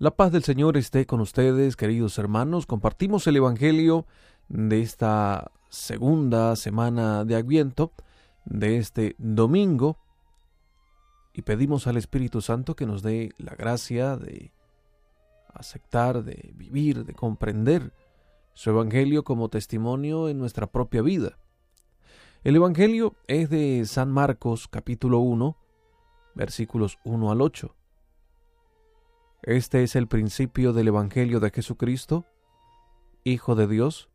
La paz del Señor esté con ustedes, queridos hermanos. Compartimos el Evangelio de esta segunda semana de Adviento, de este domingo, y pedimos al Espíritu Santo que nos dé la gracia de aceptar, de vivir, de comprender su Evangelio como testimonio en nuestra propia vida. El Evangelio es de San Marcos capítulo 1, versículos 1 al 8. Este es el principio del Evangelio de Jesucristo, Hijo de Dios.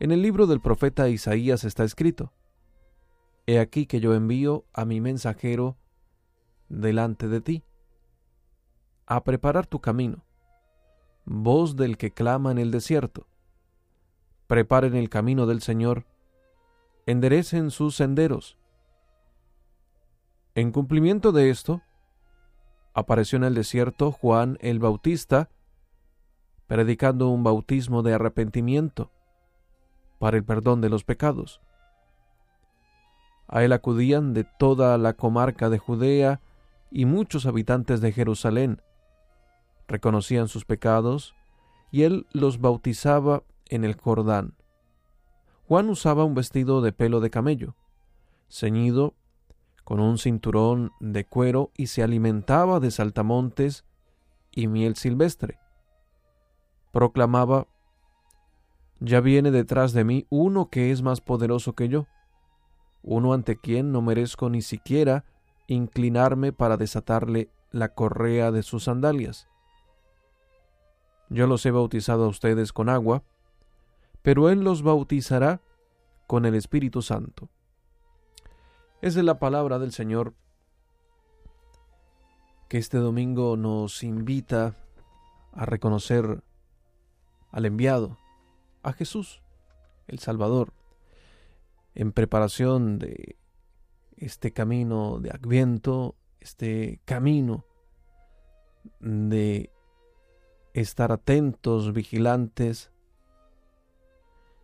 En el libro del profeta Isaías está escrito, He aquí que yo envío a mi mensajero delante de ti, a preparar tu camino, voz del que clama en el desierto. Preparen el camino del Señor, enderecen sus senderos. En cumplimiento de esto, apareció en el desierto Juan el Bautista, predicando un bautismo de arrepentimiento para el perdón de los pecados. A él acudían de toda la comarca de Judea y muchos habitantes de Jerusalén. Reconocían sus pecados y él los bautizaba en el Jordán. Juan usaba un vestido de pelo de camello, ceñido con un cinturón de cuero y se alimentaba de saltamontes y miel silvestre. Proclamaba, Ya viene detrás de mí uno que es más poderoso que yo, uno ante quien no merezco ni siquiera inclinarme para desatarle la correa de sus sandalias. Yo los he bautizado a ustedes con agua, pero Él los bautizará con el Espíritu Santo. Es de la palabra del Señor que este domingo nos invita a reconocer al enviado, a Jesús, el Salvador, en preparación de este camino de Adviento, este camino de estar atentos, vigilantes.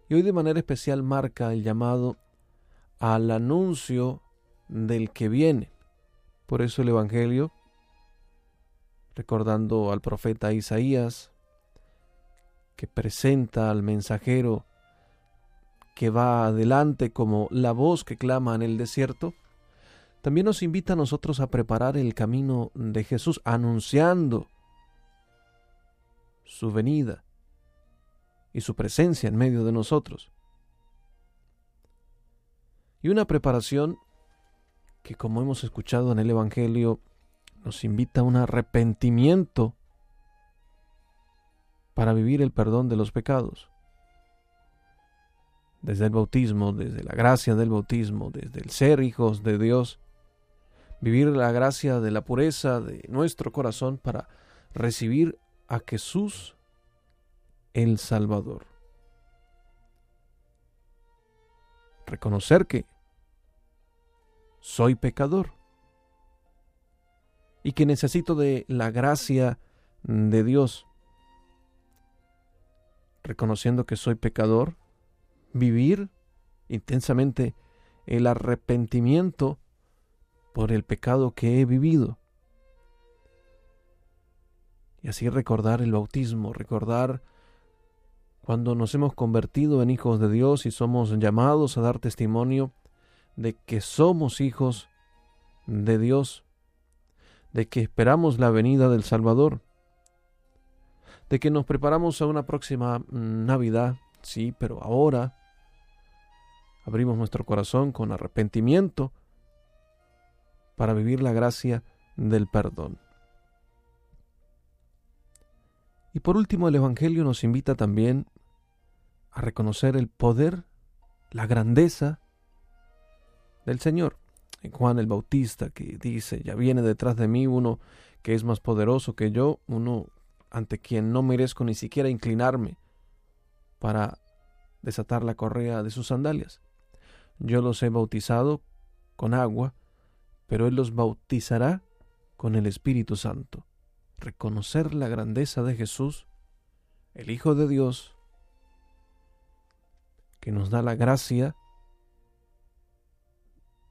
Y hoy de manera especial marca el llamado al anuncio del que viene. Por eso el Evangelio, recordando al profeta Isaías, que presenta al mensajero que va adelante como la voz que clama en el desierto, también nos invita a nosotros a preparar el camino de Jesús, anunciando su venida y su presencia en medio de nosotros. Y una preparación que como hemos escuchado en el Evangelio, nos invita a un arrepentimiento para vivir el perdón de los pecados. Desde el bautismo, desde la gracia del bautismo, desde el ser hijos de Dios, vivir la gracia de la pureza de nuestro corazón para recibir a Jesús el Salvador. Reconocer que soy pecador y que necesito de la gracia de Dios. Reconociendo que soy pecador, vivir intensamente el arrepentimiento por el pecado que he vivido. Y así recordar el bautismo, recordar cuando nos hemos convertido en hijos de Dios y somos llamados a dar testimonio de que somos hijos de Dios, de que esperamos la venida del Salvador, de que nos preparamos a una próxima Navidad, sí, pero ahora abrimos nuestro corazón con arrepentimiento para vivir la gracia del perdón. Y por último, el Evangelio nos invita también a reconocer el poder, la grandeza del Señor. Juan el Bautista que dice, ya viene detrás de mí uno que es más poderoso que yo, uno ante quien no merezco ni siquiera inclinarme para desatar la correa de sus sandalias. Yo los he bautizado con agua, pero Él los bautizará con el Espíritu Santo. Reconocer la grandeza de Jesús, el Hijo de Dios, que nos da la gracia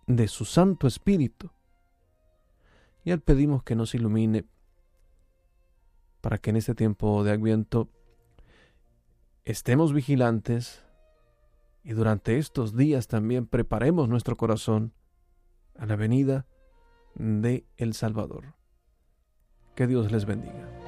de su Santo Espíritu. Y al pedimos que nos ilumine para que en este tiempo de Adviento estemos vigilantes y durante estos días también preparemos nuestro corazón a la venida de el Salvador. Que Dios les bendiga.